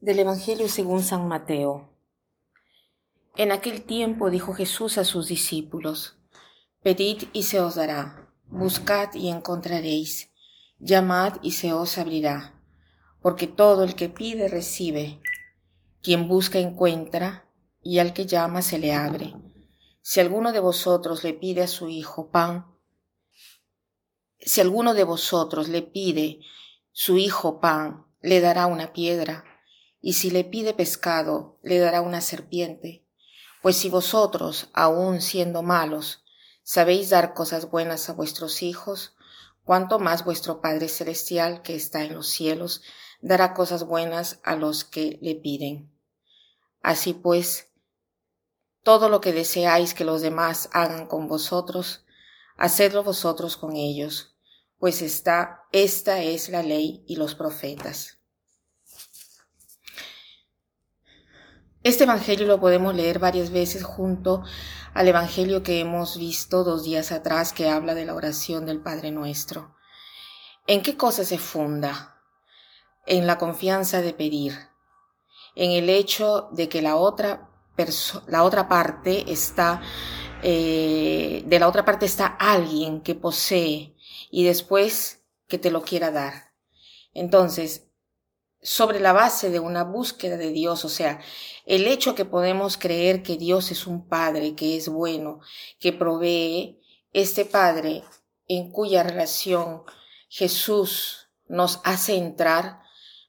Del Evangelio según San Mateo. En aquel tiempo dijo Jesús a sus discípulos, Pedid y se os dará, buscad y encontraréis, llamad y se os abrirá, porque todo el que pide recibe, quien busca encuentra, y al que llama se le abre. Si alguno de vosotros le pide a su hijo pan, si alguno de vosotros le pide su hijo pan, le dará una piedra y si le pide pescado, le dará una serpiente. Pues si vosotros, aun siendo malos, sabéis dar cosas buenas a vuestros hijos, cuánto más vuestro Padre Celestial, que está en los cielos, dará cosas buenas a los que le piden. Así pues, todo lo que deseáis que los demás hagan con vosotros, hacedlo vosotros con ellos, pues está, esta es la ley y los profetas. Este Evangelio lo podemos leer varias veces junto al Evangelio que hemos visto dos días atrás que habla de la oración del Padre Nuestro. ¿En qué cosa se funda? En la confianza de pedir, en el hecho de que la otra, parte está, eh, de la otra parte está alguien que posee y después que te lo quiera dar. Entonces, sobre la base de una búsqueda de Dios, o sea, el hecho que podemos creer que Dios es un Padre, que es bueno, que provee, este Padre en cuya relación Jesús nos hace entrar,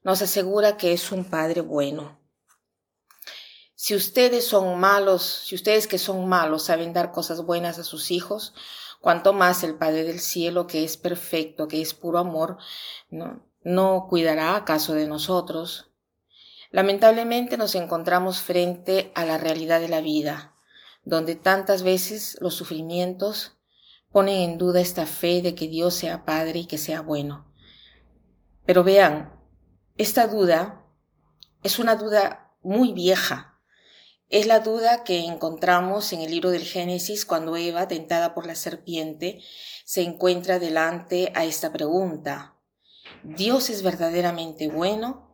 nos asegura que es un Padre bueno. Si ustedes son malos, si ustedes que son malos saben dar cosas buenas a sus hijos, cuanto más el Padre del cielo, que es perfecto, que es puro amor, ¿no? ¿No cuidará acaso de nosotros? Lamentablemente nos encontramos frente a la realidad de la vida, donde tantas veces los sufrimientos ponen en duda esta fe de que Dios sea Padre y que sea bueno. Pero vean, esta duda es una duda muy vieja. Es la duda que encontramos en el libro del Génesis cuando Eva, tentada por la serpiente, se encuentra delante a esta pregunta. ¿Dios es verdaderamente bueno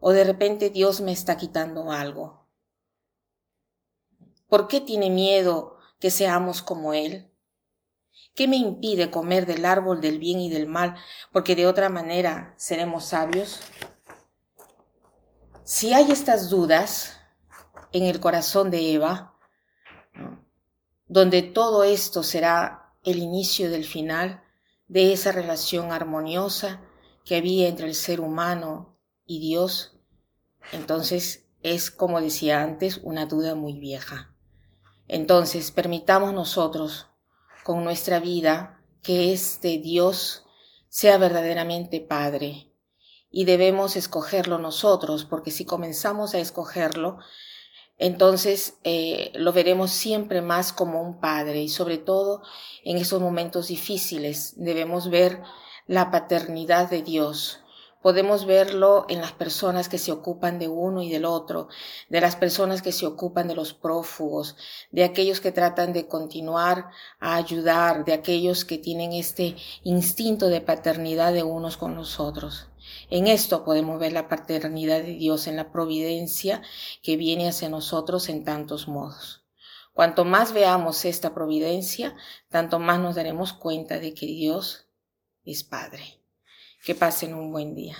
o de repente Dios me está quitando algo? ¿Por qué tiene miedo que seamos como Él? ¿Qué me impide comer del árbol del bien y del mal porque de otra manera seremos sabios? Si hay estas dudas en el corazón de Eva, donde todo esto será el inicio del final de esa relación armoniosa que había entre el ser humano y Dios, entonces es, como decía antes, una duda muy vieja. Entonces, permitamos nosotros, con nuestra vida, que este Dios sea verdaderamente Padre. Y debemos escogerlo nosotros, porque si comenzamos a escogerlo, entonces eh, lo veremos siempre más como un Padre. Y sobre todo en esos momentos difíciles debemos ver la paternidad de Dios. Podemos verlo en las personas que se ocupan de uno y del otro, de las personas que se ocupan de los prófugos, de aquellos que tratan de continuar a ayudar, de aquellos que tienen este instinto de paternidad de unos con los otros. En esto podemos ver la paternidad de Dios en la providencia que viene hacia nosotros en tantos modos. Cuanto más veamos esta providencia, tanto más nos daremos cuenta de que Dios es Padre. Que pasen un buen día.